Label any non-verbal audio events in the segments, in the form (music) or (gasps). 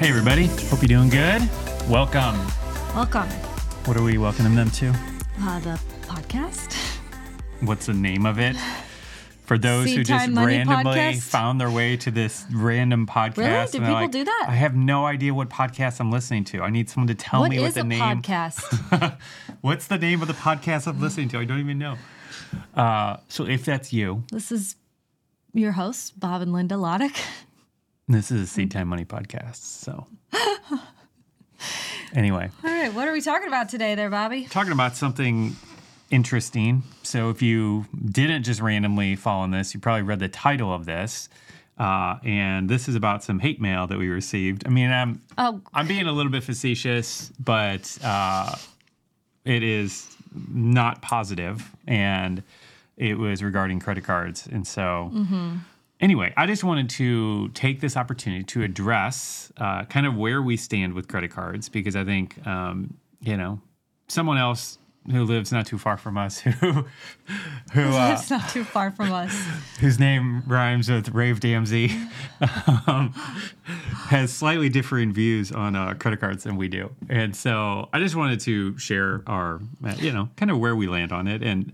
Hey, everybody. Hope you're doing good. Welcome. Welcome. What are we welcoming them to? Uh, the podcast. (laughs) What's the name of it? For those Seed who just Time Money randomly Podcast? found their way to this random podcast. Really? And they're people like, do that? I have no idea what podcast I'm listening to. I need someone to tell What me is what the a name. podcast? (laughs) What's the name of the podcast I'm listening to? I don't even know. Uh, so if that's you, this is your hosts, Bob and Linda Lotich. This is a SeedTime Money podcast. So anyway. (laughs) All right, what are we talking about today, there, Bobby? talking about something interesting. So if you didn't just randomly fall on this, you probably read the title of this. Uh, and this is about some hate mail that we received. I mean, I'm Oh, I'm being a little bit facetious, but uh, it is not positive, and it was regarding credit cards. And so, anyway, I just wanted to take this opportunity to address uh, kind of where we stand with credit cards because I think um, you know someone else who lives not too far from us who (laughs) who uh, it's not too far from us. (laughs) whose name rhymes with Rave DMZ, (laughs) um, has slightly differing views on uh, credit cards than we do. And so I just wanted to share our, uh, you know, kind of where we land on it and,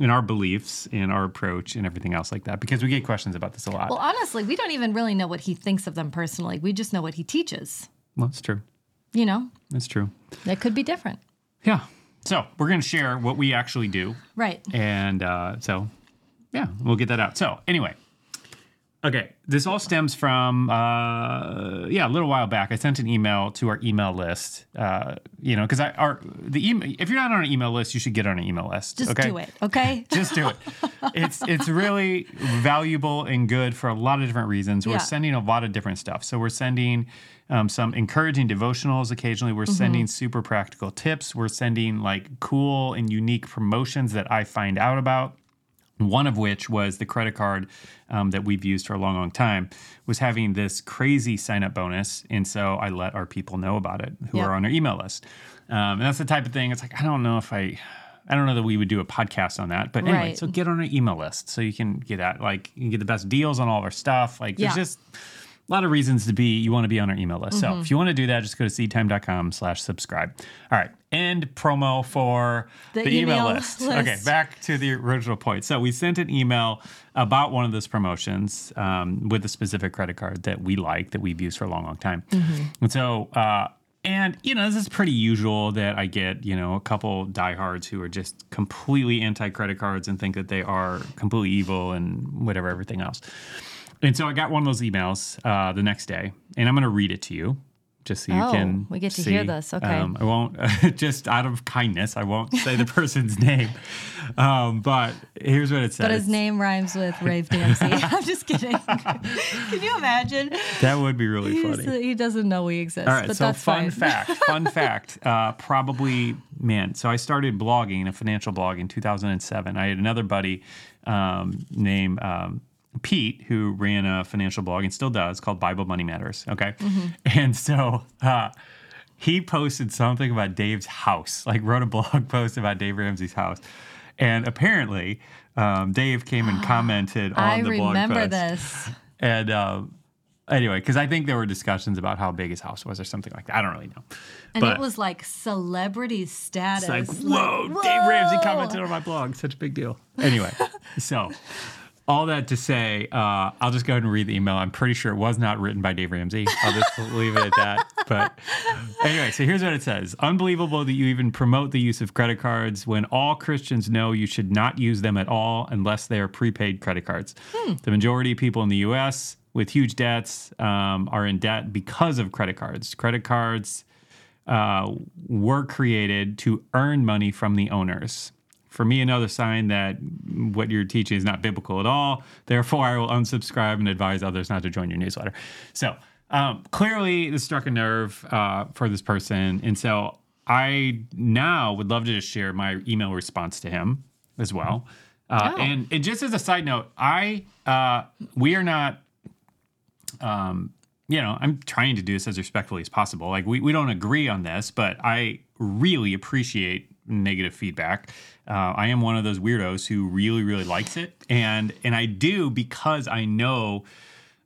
and our beliefs in our approach and everything else like that because we get questions about this a lot. Well, honestly, we don't even really know what he thinks of them personally. We just know what he teaches. well, that's true. You know, That's true. that could be different. Yeah. So we're going to share what we actually do. Right. And uh, so, yeah, we'll get that out. So, anyway, okay, this all stems from, uh, yeah, a little while back. I sent an email to our email list, uh, you know, because I, our, the email, if you're not on an email list, you should get on an email list. Just okay? do it, okay? (laughs) Just do it. It's it's really valuable and good for a lot of different reasons. We're Yeah. sending a lot of different stuff. So we're sending um, some encouraging devotionals occasionally. We're sending super practical tips. We're sending like cool and unique promotions that I find out about. One of which was the credit card um, that we've used for a long, long time was having this crazy sign up bonus. And so I let our people know about it who Yeah. are on our email list. Um, and that's the type of thing. It's like, I don't know if I, I don't know that we would do a podcast on that. But anyway, Right. so get on our email list so you can get that. Like, you can get the best deals on all of our stuff. Like, there's just a lot of reasons to be, you want to be on our email list. Mm-hmm. So if you want to do that, just go to seedtime.com slash subscribe. All right. End promo for The the, email, email list. list. Okay. Back to the original point. So we sent an email about one of those promotions um, with a specific credit card that we like, that we've used for a long, long time. Mm-hmm. And so, uh, and you know, this is pretty usual that I get, you know, a couple diehards who are just completely anti credit cards and think that they are completely evil and whatever, everything else. And so I got one of those emails uh, the next day, and I'm going to read it to you just so you Oh, can. we get to see. hear this. Okay. Um, I won't, (laughs) just out of kindness, I won't say the (laughs) person's name. Um, but here's what it says. But his name rhymes with Rave DMC. (laughs) I'm just kidding. Can you imagine? That would be really He's- funny. he doesn't know we exist. All right, but so that's fun fine. fact, fun fact. Uh, probably, man. So I started blogging, a financial blog, in 2007. I had another buddy um, named um, Pete who ran a financial blog and still does called Bible Money Matters. Okay, Mm-hmm. and so. Uh, he posted something about Dave's house, like wrote a (laughs) blog post about Dave Ramsey's house. And apparently, um, Dave came and (gasps) commented on I the blog post. I remember this. And um, anyway, because I think there were discussions about how big his house was or something like that. I don't really know. And but it was like celebrity status. it's like, whoa, Dave Ramsey commented on my blog. Such a big deal. Anyway, (laughs) so all that to say, uh, I'll just go ahead and read the email. I'm pretty sure it was not written by Dave Ramsey. I'll just (laughs) leave it at that. But anyway, so here's what it says Unbelievable that you even promote the use of credit cards when all Christians know you should not use them at all unless they are prepaid credit cards. The majority of people in the US with huge debts um, are in debt because of credit cards. Credit cards uh, were created to earn money from the owners. For me, another sign that what you're teaching is not biblical at all. Therefore, I will unsubscribe and advise others not to join your newsletter. So, um, clearly, this struck a nerve uh, for this person. And so, I now would love to just share my email response to him as well. Uh, Oh. and, and just as a side note, I uh, we are not you know, I'm trying to do this as respectfully as possible. Like we, we don't agree on this, but I really appreciate negative feedback. Uh, I am one of those weirdos who really, really likes it, and and I do because I know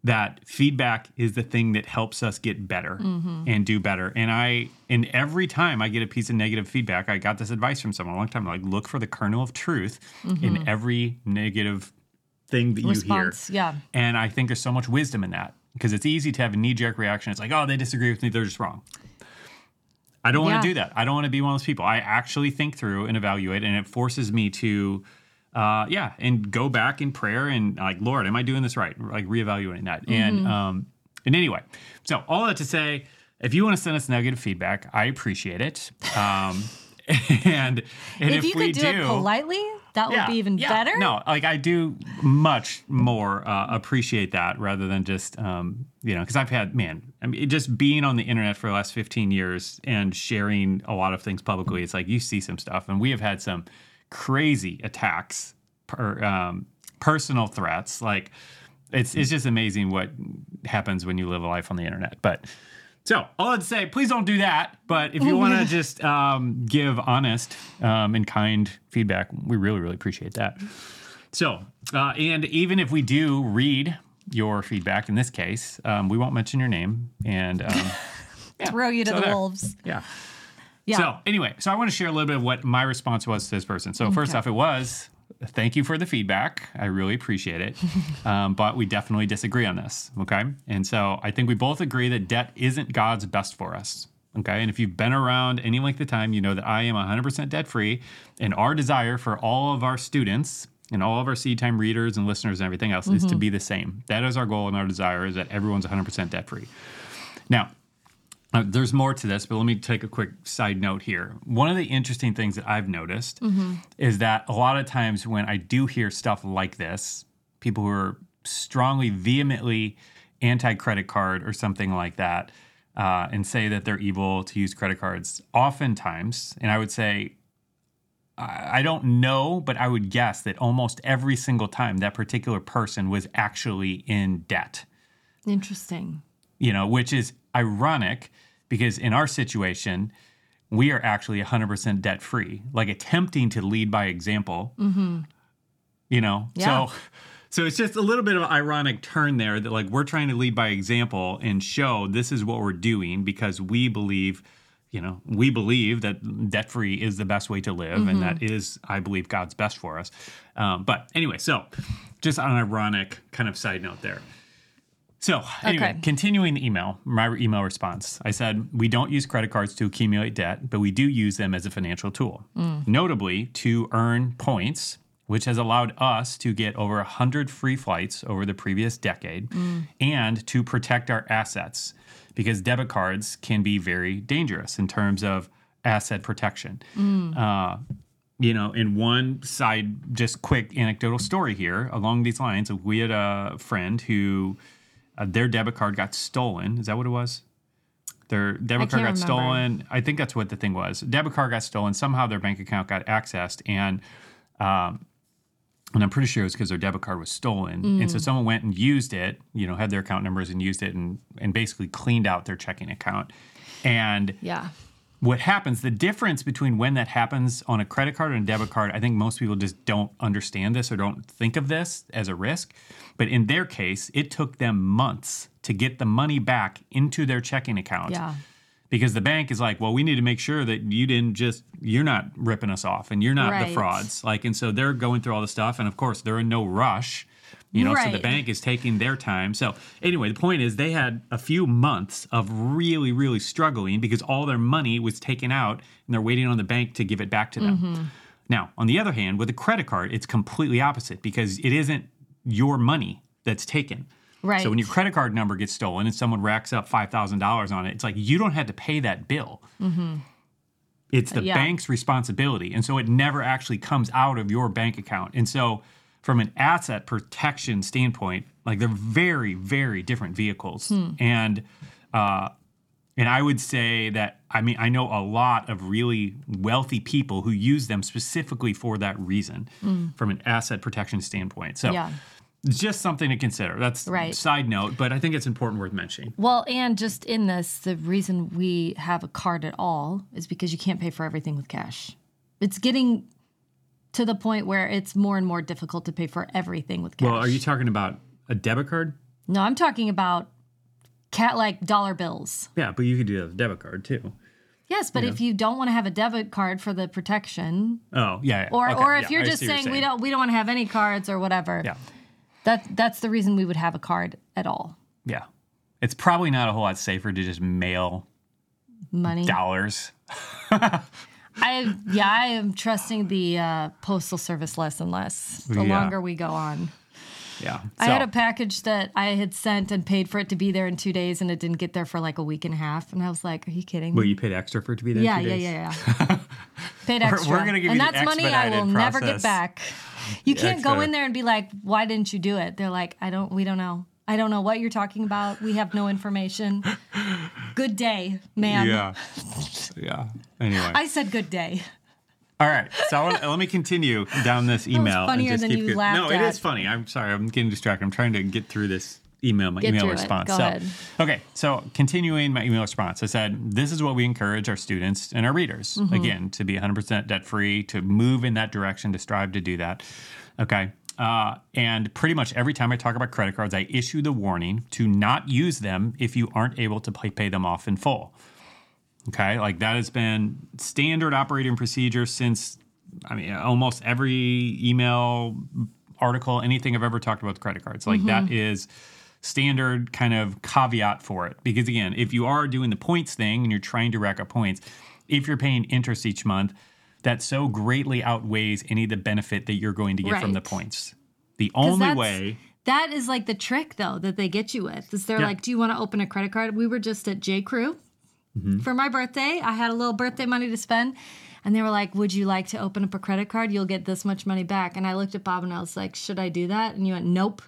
that feedback is the thing that helps us get better and do better. And I, and every time I get a piece of negative feedback, I got this advice from someone a long time, like look for the kernel of truth in every negative thing that you Response, hear. yeah. And I think there's so much wisdom in that because it's easy to have a knee jerk reaction. It's like, oh, they disagree with me. They're just wrong. I don't want to do that. I don't want to be one of those people. I actually think through and evaluate, and it forces me to, uh, yeah, and go back in prayer and like, Lord, am I doing this right? Like reevaluating that. And um, and anyway, so all that to say, if you want to send us negative feedback, I appreciate it. Um, (laughs) and and if, if, you could do, it politely, that would be even yeah. better. No, like I do much more uh, appreciate that rather than just um, you know because I've had man, I mean just being on the internet for the last fifteen years and sharing a lot of things publicly. It's like you see some stuff, and we have had some crazy attacks, per, um, personal threats. Like it's it's just amazing what happens when you live a life on the internet, but. So, all I'd say, please don't do that. But if you want to just um, give honest um, and kind feedback, we really, really appreciate that. So, uh, and even if we do read your feedback in this case, um, we won't mention your name. And um, (laughs) Throw you to so the there. wolves. yeah. Yeah. So, anyway, so I want to share a little bit of what my response was to this person. So, first Okay. off, it was thank you for the feedback. I really appreciate it. (laughs) um, but we definitely disagree on this. Okay. And so I think we both agree that debt isn't God's best for us. Okay. And if you've been around any length of time, you know that I am 100% debt free. And our desire for all of our students and all of our SeedTime readers and listeners and everything else is to be the same. That is our goal and our desire is that everyone's 100% debt free. Now, uh, there's more to this, but let me take a quick side note here. One of the interesting things that I've noticed is that a lot of times when I do hear stuff like this, people who are strongly, vehemently anti credit card or something like that, uh, and say that they're evil to use credit cards, oftentimes, and I would say, I don't know, but I would guess that almost every single time that particular person was actually in debt Interesting. you know, which is ironic because in our situation, we are actually 100% debt free, like attempting to lead by example. You know, Yeah. so so it's just a little bit of an ironic turn there that like we're trying to lead by example and show this is what we're doing because we believe, you know, we believe that debt free is the best way to live and that is, I believe, God's best for us. Um, but anyway, so just an ironic kind of side note there. So, anyway, Okay. continuing the email, my email response, I said, We don't use credit cards to accumulate debt, but we do use them as a financial tool, mm. notably to earn points, which has allowed us to get over 100 free flights over the previous decade mm. and to protect our assets because debit cards can be very dangerous in terms of asset protection. Mm. Uh, you know, in one side, just quick anecdotal story here along these lines. We had a friend who uh, their debit card got stolen. Is that what it was? Their debit card got remember. stolen. I think that's what the thing was. Debit card got stolen. Somehow their bank account got accessed, and um, and I'm pretty sure it was because their debit card was stolen. And so someone went and used it. You know, had their account numbers and used it, and and basically cleaned out their checking account. And Yeah. What happens the difference between when that happens on a credit card and a debit card i think most people just don't understand this or don't think of this as a risk. But in their case it took them months to get the money back into their checking account. Yeah. because the bank is like well we need to make sure that you didn't just you're not ripping us off and you're not the frauds. Like and so they're going through all the stuff and of course they're in no rush you know so the bank is taking their time so anyway the point is they had a few months of really really struggling because all their money was taken out and they're waiting on the bank to give it back to them Mm-hmm. now on the other hand with a credit card it's completely opposite because it isn't your money that's taken Right. so when your credit card number gets stolen and someone racks up five thousand dollars on it, it's like you don't have to pay that bill. It's the Yeah. bank's responsibility, and so it never actually comes out of your bank account. And so, from an asset protection standpoint, like they're very, very different vehicles. And uh, and I would say that I mean I know a lot of really wealthy people who use them specifically for that reason, from an asset protection standpoint. So Yeah. it's just something to consider. That's Right. side note, but I think it's important worth mentioning. Well, and just in this, the reason we have a card at all is because you can't pay for everything with cash. It's getting to the point where it's more and more difficult to pay for everything with cash. Well, are you talking about a debit card? No, I'm talking about cat like dollar bills. Yeah, but you could do that with a debit card too. Yes, but if you don't want to have a debit card for the protection, Oh, yeah. yeah. or Okay, or if yeah, you're just saying, you're we don't we don't want to have any cards or whatever, Yeah. that that's the reason we would have a card at all. Yeah. It's probably not a whole lot safer to just mail Money. dollars. (laughs) I yeah, I am trusting the uh, postal service less and less the Yeah. longer we go on. Yeah. I had a package that I had sent and paid for it to be there in two days, and it didn't get there for like a week and a half. And I was like, "Are you kidding me?" Well, you paid extra for it to be there. yeah, two yeah, days? yeah, yeah. (laughs) Paid extra, we're gonna give and you that's money I will expedited never get back. You can't go in there and be like, "Why didn't you do it?" They're like, "I don't. We don't know. I don't know what you're talking about. We have no information." good day, ma'am. Yeah. Yeah. Anyway. I said good day. All right. So wanna- let me continue down this email. funnier just than you laughed No, it at. is funny. I'm sorry. I'm getting distracted. I'm trying to get through this email, my Get email response. Go so, ahead. okay. So continuing my email response, I said, this is what we encourage our students and our readers, Mm-hmm. again, to be 100% debt free, to move in that direction, to strive to do that. Okay. Uh, and pretty much every time I talk about credit cards, I issue the warning to not use them if you aren't able to pay, pay them off in full. Okay, like that has been standard operating procedure since, I mean, almost every email, article, anything I've ever talked about with credit cards. Like that is standard kind of caveat for it. Because again, if you are doing the points thing and you're trying to rack up points, if you're paying interest each month, that so greatly outweighs any of the benefit that you're going to get from the points. The only way, That is like the trick, though, that they get you with. Is they're Yeah. like, "Do you want to open a credit card?" We were just at J. Crew Mm-hmm. for my birthday. I had a little birthday money to spend, and they were like, "Would you like to open up a credit card? You'll get this much money back." And I looked at Bob and I was like, "Should I do that?" And you went, "Nope."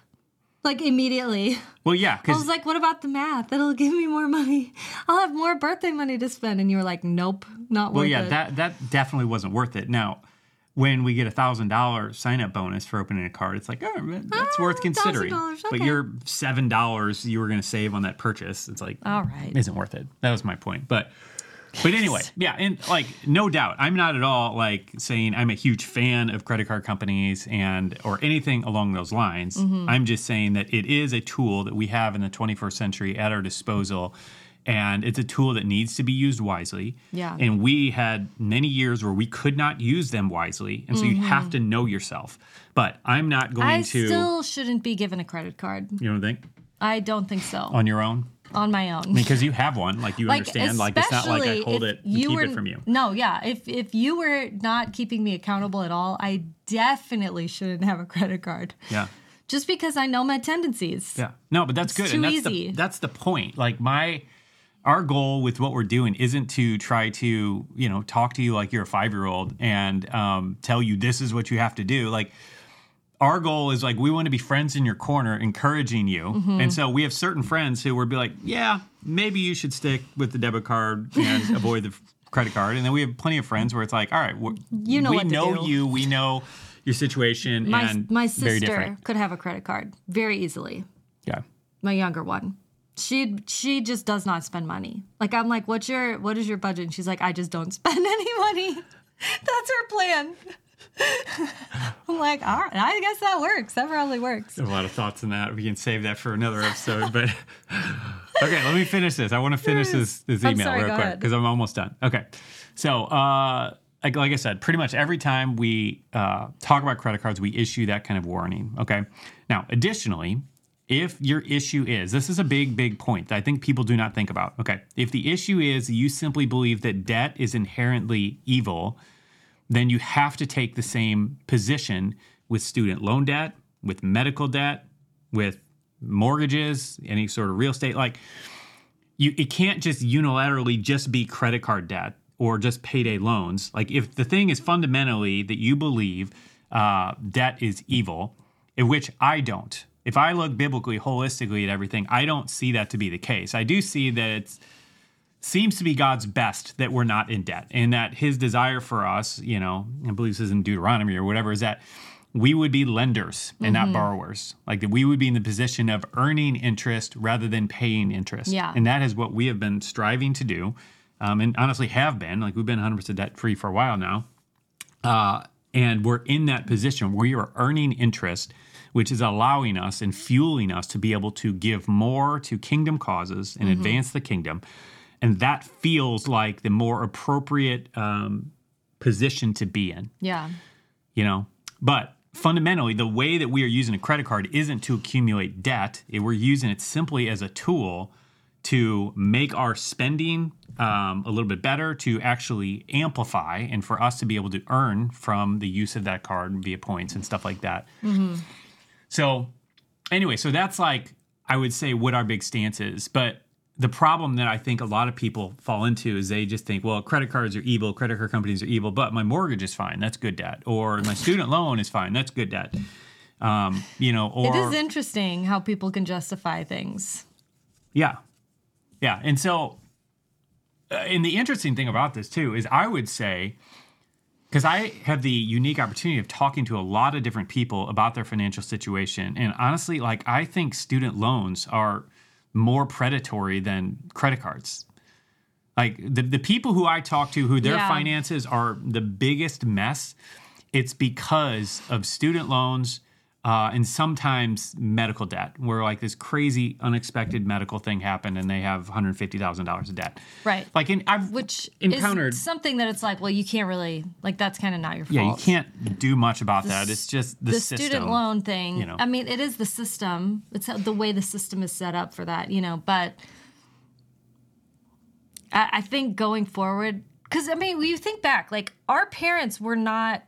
Like immediately, (laughs) well, yeah, I was like, "What about the math? That'll give me more money. I'll have more birthday money to spend." And you were like, "Nope, not Well, worth yeah, it." Well, yeah, that that definitely wasn't worth it. Now, when we get a thousand dollar sign up bonus for opening a card, it's like, oh, that's Ah, worth considering. $1,000, But okay. your seven dollars you were going to save on that purchase, it's like, All right. isn't worth it. That was my point. But but anyway, yeah, and like no doubt, I'm not at all like saying I'm a huge fan of credit card companies and or anything along those lines. Mm-hmm. I'm just saying that it is a tool that we have in the 21st century at our disposal. And it's a tool that needs to be used wisely. Yeah. And we had many years where we could not use them wisely. And so you have to know yourself. But I'm not going Mm-hmm. I to, still shouldn't be given a credit card. you don't think, I don't think so. on your own? On my own. Because you have one, like you understand. Like it's not like I hold it and keep were, it from you. No, yeah. If if you were not keeping me accountable at all, I definitely shouldn't have a credit card. Yeah. Just because I know my tendencies. Yeah. No, but that's good. It's and too that's easy. the that's the point. Like my our goal with what we're doing isn't to try to, you know, talk to you like you're a five year old and um, tell you this is what you have to do. Like our goal is like we want to be friends in your corner, encouraging you. Mm-hmm. And so we have certain friends who would be like, yeah, maybe you should stick with the debit card and (laughs) avoid the credit card. And then we have plenty of friends where it's like, all right, You know we know do. you, we know your situation, My and my sister could have a credit card very easily. Yeah. My younger one. She she just does not spend money. Like I'm like, what's your what is your budget? And she's like, I just don't (laughs) spend any money. (laughs) That's her plan. I'm like, all right, I guess that works. That probably works. a lot of thoughts in that. We can save that for another episode. But (laughs) okay, let me finish this. I want to finish this this email sorry, real quick because I'm almost done. Okay, so uh, like like I said, pretty much every time we uh, talk about credit cards, we issue that kind of warning. Okay, now additionally. If your issue is, this is a big, big point that I think people do not think about. Okay. If the issue is you simply believe that debt is inherently evil, then you have to take the same position with student loan debt, with medical debt, with mortgages, any sort of real estate. Like you, it can't just unilaterally just be credit card debt or just payday loans. Like if the thing is fundamentally that you believe uh, debt is evil, in which I don't. If I look biblically, holistically at everything, I don't see that to be the case. I do see that it's seems to be God's best that we're not in debt and that his desire for us, you know, I believe this is in Deuteronomy or whatever, is that we would be lenders and not borrowers. Like that we would be in the position of earning interest rather than paying interest. Yeah. And that is what we have been striving to do. Um, and honestly have been. Like we've been 100% debt free for a while now. Uh, and we're in that position where you are earning interest which is allowing us and fueling us to be able to give more to kingdom causes and advance the kingdom. And that feels like the more appropriate um, position to be in. Yeah. you know? But fundamentally the way that we are using a credit card isn't to accumulate debt. It- we're using it simply as a tool to make our spending um, a little bit better to actually amplify and for us to be able to earn from the use of that card via points and stuff like that. So anyway so that's like i would say what our big stance is. But the problem that I think a lot of people fall into is they just think, well, credit cards are evil, credit card companies are evil, but my mortgage is fine, that's good debt, or my student loan is fine, that's good debt. Um, you know, or It is interesting how people can justify things. yeah, yeah, and so, uh, and the interesting thing about this too is I would say, because I have the unique opportunity of talking to a lot of different people about their financial situation, and honestly, like I think student loans are more predatory than credit cards. Like the, the people who I talk to who their Yeah. finances are the biggest mess, it's because of student loans uh, and sometimes medical debt, where like this crazy unexpected medical thing happened and they have $150,000 of debt. Right. Like in, I've Which encountered is something that it's like, well, you can't really like that's kind of not your fault. yeah, you can't do much about that. It's just the, the system. student loan thing. you know. I mean, it is the system. It's the way the system is set up for that, you know. But I, I think going forward, because I mean, when you think back, like our parents were not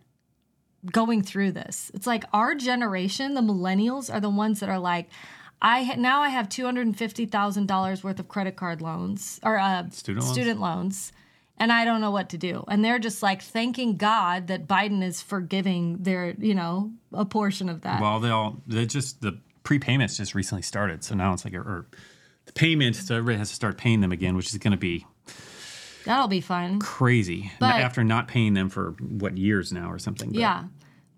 going through this. It's like our generation, the millennials, are the ones that are like. I ha- now I have two hundred and fifty thousand dollars worth of credit card loans or uh, Student loans? student loans, and I don't know what to do. And they're just like thanking God that Biden is forgiving their, you know, a portion of that. Well, they'll they just the prepayments just recently started, so now it's like a, or the payment, so everybody has to start paying them again, which is going to be That'll be fun. crazy. But- after not paying them for what years now or something. But Yeah.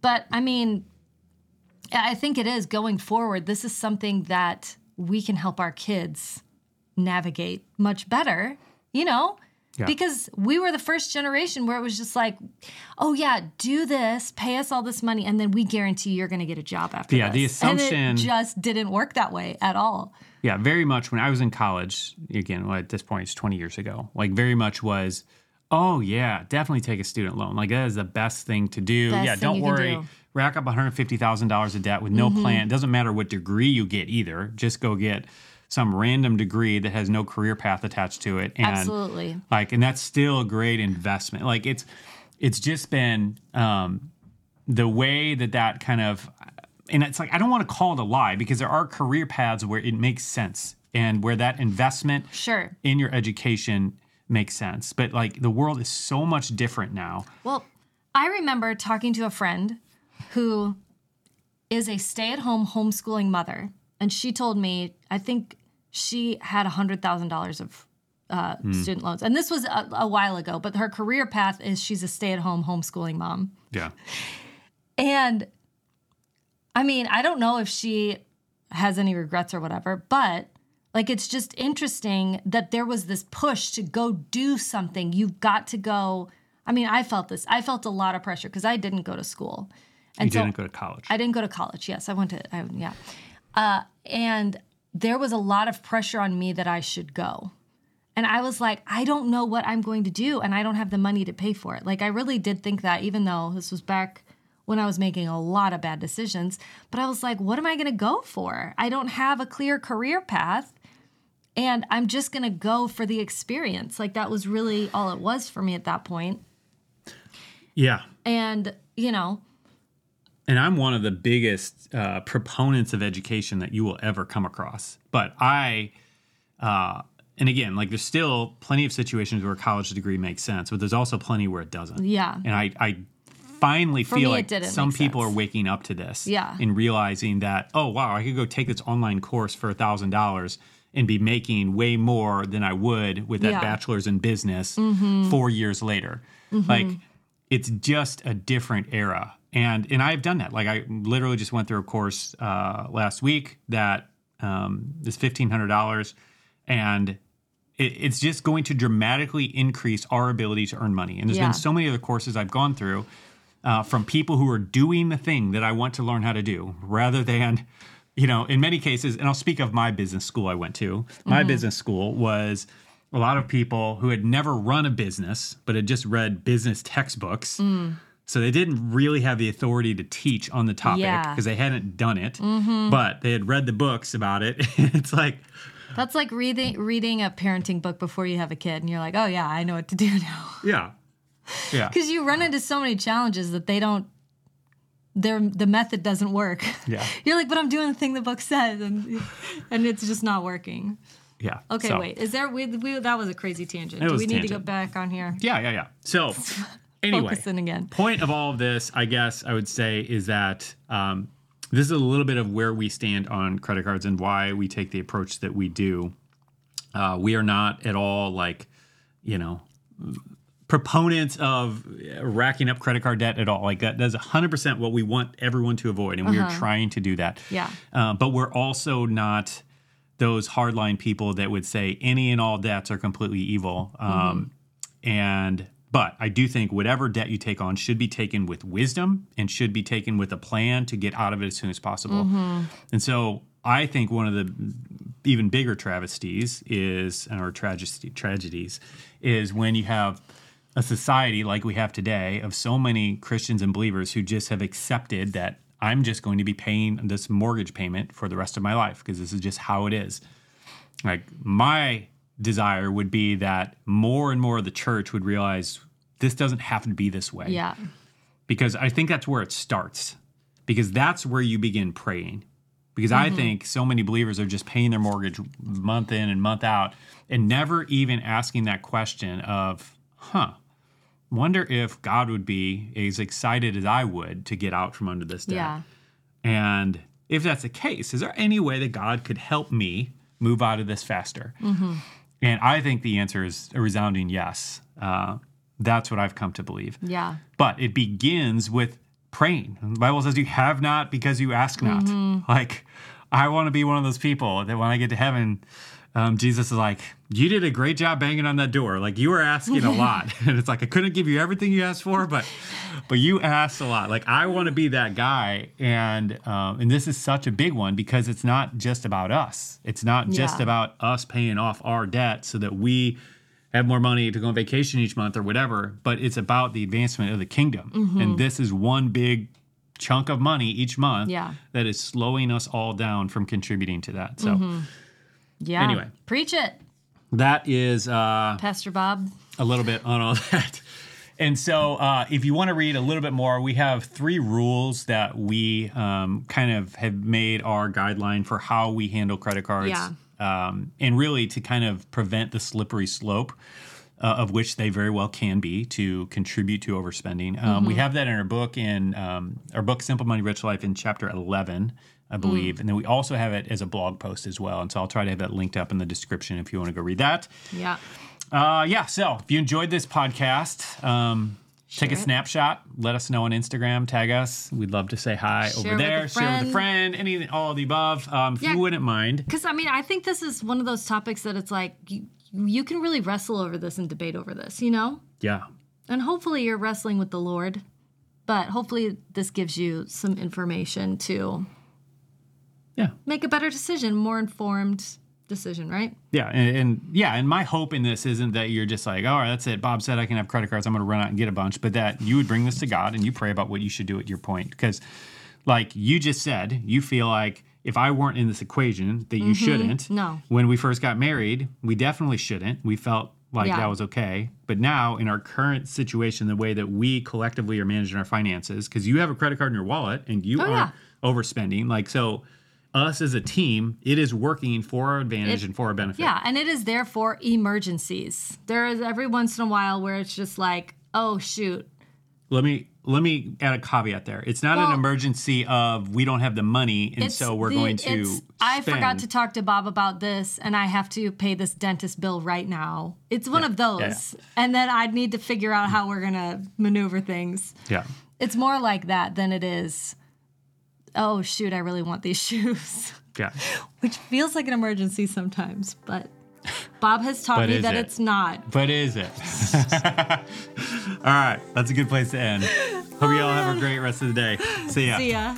But I mean, I think it is going forward. This is something that we can help our kids navigate much better, you know? Yeah. Because we were the first generation where it was just like, oh yeah, do this, pay us all this money, and then we guarantee you're going to get a job after Yeah, the this. And assumption- it just didn't work that way at all. Yeah, very much when I was in college, again, well, at this point it's 20 years ago, like very much was, oh yeah, definitely take a student loan. Like that is the best thing to do. Best yeah, don't worry. do. Mm-hmm. Rack up $150,000 of debt with no plan. It doesn't matter what degree you get either. Just go get some random degree that has no career path attached to it. And Absolutely. like and that's still a great investment like it's it's just been um the way that that kind of and it's like i don't want to call it a lie because there are career paths where it makes sense and where that investment Sure. in your education makes sense but like the world is so much different now Well, I remember talking to a friend who is a stay at home homeschooling mother. And she told me, I think she had $100,000 of uh, student loans. And this was a, a while ago, but her career path is she's a stay at home homeschooling mom. yeah And I mean, I don't know if she has any regrets or whatever, but like it's just interesting that there was this push to go do something. You've got to go. I mean, I felt this. I felt a lot of pressure because I didn't go to school. And you so didn't go to college I didn't go to college. Yes, I went to, I, yeah. Uh, and there was a lot of pressure on me that I should go. And I was like, I don't know what I'm going to do, and I don't have the money to pay for it. Like, I really did think that, even though this was back when I was making a lot of bad decisions. But I was like, what am I going to go for? I don't have a clear career path, and I'm just going to go for the experience. Like, that was really all it was for me at that point. yeah And, you know, and I'm one of the biggest uh, proponents of education that you will ever come across. But I, uh, and again, like there's still plenty of situations where a college degree makes sense, but there's also plenty where it doesn't. yeah. And I, I finally feel me, like some people sense. are waking up to this. Yeah. And realizing that, oh, wow, I could go take this online course for a $1,000 and be making way more than I would with that Yeah. Mm-hmm. bachelor's in business four years later. Like, it's just a different era. And and I've done that. Like I literally just went through a course uh, last week that um, is fifteen hundred dollars, and it's just going to dramatically increase our ability to earn money. And there's Yeah. been so many other courses I've gone through uh, from people who are doing the thing that I want to learn how to do rather than, you know, in many cases, and I'll speak of my business school I went to. My mm-hmm. business school was a lot of people who had never run a business, but had just read business textbooks. Mm. So they didn't really have the authority to teach on the topic Yeah. because they hadn't done it, mm-hmm. but they had read the books about it. (laughs) it's like, That's like reading reading a parenting book before you have a kid, and you're like, oh yeah, I know what to do (laughs) now. yeah, yeah, (laughs) Because you run into so many challenges that they don't. Their the method doesn't work. Yeah. (laughs) You're like, but I'm doing the thing the book says, and (laughs) and it's just not working. yeah. Okay, So- wait. Is there? We, we that was a crazy tangent. It Do was we need to go back on here? Yeah, yeah, yeah. So, anyway, Focusing again. point of all of this, I guess I would say, is that um, this is a little bit of where we stand on credit cards and why we take the approach that we do. Uh, we are not at all like, you know, proponents of racking up credit card debt at all. Like that, that's 100% what we want everyone to avoid. And we are trying to do that. Yeah. Uh, but we're also not those hardline people that would say any and all debts are completely evil. Um, And but I do think whatever debt you take on should be taken with wisdom and should be taken with a plan to get out of it as soon as possible. And so I think one of the even bigger travesties is, or tragedy, tragedies, is when you have a society like we have today of so many Christians and believers who just have accepted that I'm just going to be paying this mortgage payment for the rest of my life because this is just how it is. Like my desire would be that more and more of the church would realize this doesn't have to be this way Yeah. because I think that's where it starts. Because that's where you begin praying. Because I mm-hmm. think so many believers are just paying their mortgage month in and month out and never even asking that question of, huh, wonder if God would be as excited as I would to get out from under this debt. Yeah. And if that's the case, is there any way that God could help me move out of this faster? And I think the answer is a resounding yes. Uh, that's what I've come to believe. Yeah. But it begins with praying. The Bible says you have not because you ask not. Like, I want to be one of those people that when I get to heaven, um, Jesus is like, you did a great job banging on that door. Like you were asking a (laughs) lot, (laughs) and it's like I couldn't give you everything you asked for, but but you asked a lot. Like I want to be that guy, and um, and this is such a big one because it's not just about us. It's not just Yeah. about us paying off our debt so that we have more money to go on vacation each month or whatever, but it's about the advancement of the kingdom. Mm-hmm. And this is one big chunk of money each month Yeah. that is slowing us all down from contributing to that. So Mm-hmm. Yeah. Anyway. Preach it, that is uh, Pastor Bob. a little bit on all (laughs) that. And so, uh, if you want to read a little bit more, we have three rules that we um, kind of have made our guideline for how we handle credit cards. Yeah. Um, and really to kind of prevent the slippery slope uh, of which they very well can be to contribute to overspending. Um, We have that in our book in um, our book Simple Money Rich Life in chapter 11, I believe. And then we also have it as a blog post as well. And so I'll try to have that linked up in the description if you want to go read that. Yeah. Uh, yeah. So if you enjoyed this podcast, um, take a it. snapshot. Let us know on Instagram. Tag us. We'd love to say hi Share over with there. Share with a friend. Any, all of the above. Um, if Yeah. you wouldn't mind. Because I mean, I think this is one of those topics that it's like you, you can really wrestle over this and debate over this, you know? Yeah. And hopefully you're wrestling with the Lord, but hopefully this gives you some information to Yeah. make a better decision, more informed decision, right? Yeah, and, and yeah, and my hope in this isn't that you're just like, all right, that's it. Bob said I can have credit cards. I'm going to run out and get a bunch, but that you would bring this to God and you pray about what you should do at your point. Because, like you just said, you feel like if I weren't in this equation, that you mm-hmm. shouldn't. No. When we first got married, we definitely shouldn't. We felt like Yeah. that was okay. But now, in our current situation, the way that we collectively are managing our finances, because you have a credit card in your wallet and you Oh, are yeah. overspending, like so. Us as a team, it is working for our advantage It- and for our benefit. Yeah, and it is there for emergencies. There is every once in a while where it's just like, oh shoot, Let me let me add a caveat there. It's not an emergency of we don't have the money and so we're the- going to. I forgot to talk to Bob about this, and I have to pay this dentist bill right now. It's one of those, yeah. and then I'd need to figure out how we're gonna maneuver things. Yeah. It's more like that than it is. Oh shoot! I really want these (laughs) shoes, Yeah. which feels like an emergency sometimes, but Bob has taught me that it? it's not. But is it? (laughs) All right. That's a good place to end. Hope you all have a great rest of the day. See ya. See ya.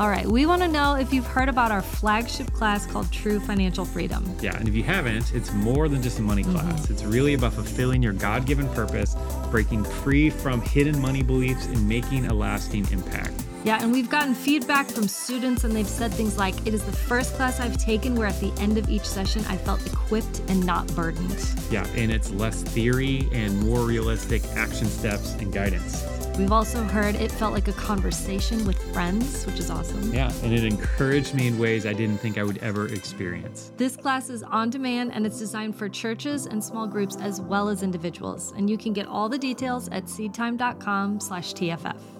All right, we want to know if you've heard about our flagship class called True Financial Freedom. Yeah, and if you haven't, it's more than just a money class. Mm-hmm. It's really about fulfilling your God given purpose, breaking free from hidden money beliefs, and making a lasting impact. Yeah, and we've gotten feedback from students, and they've said things like, It is the first class I've taken where at the end of each session I felt equipped and not burdened. Yeah, and it's less theory and more realistic action steps and guidance. We've also heard it felt like a conversation with friends, which is awesome. Yeah, and it encouraged me in ways I didn't think I would ever experience. This class is on demand and it's designed for churches and small groups as well as individuals. And you can get all the details at seedtime.com slash TFF.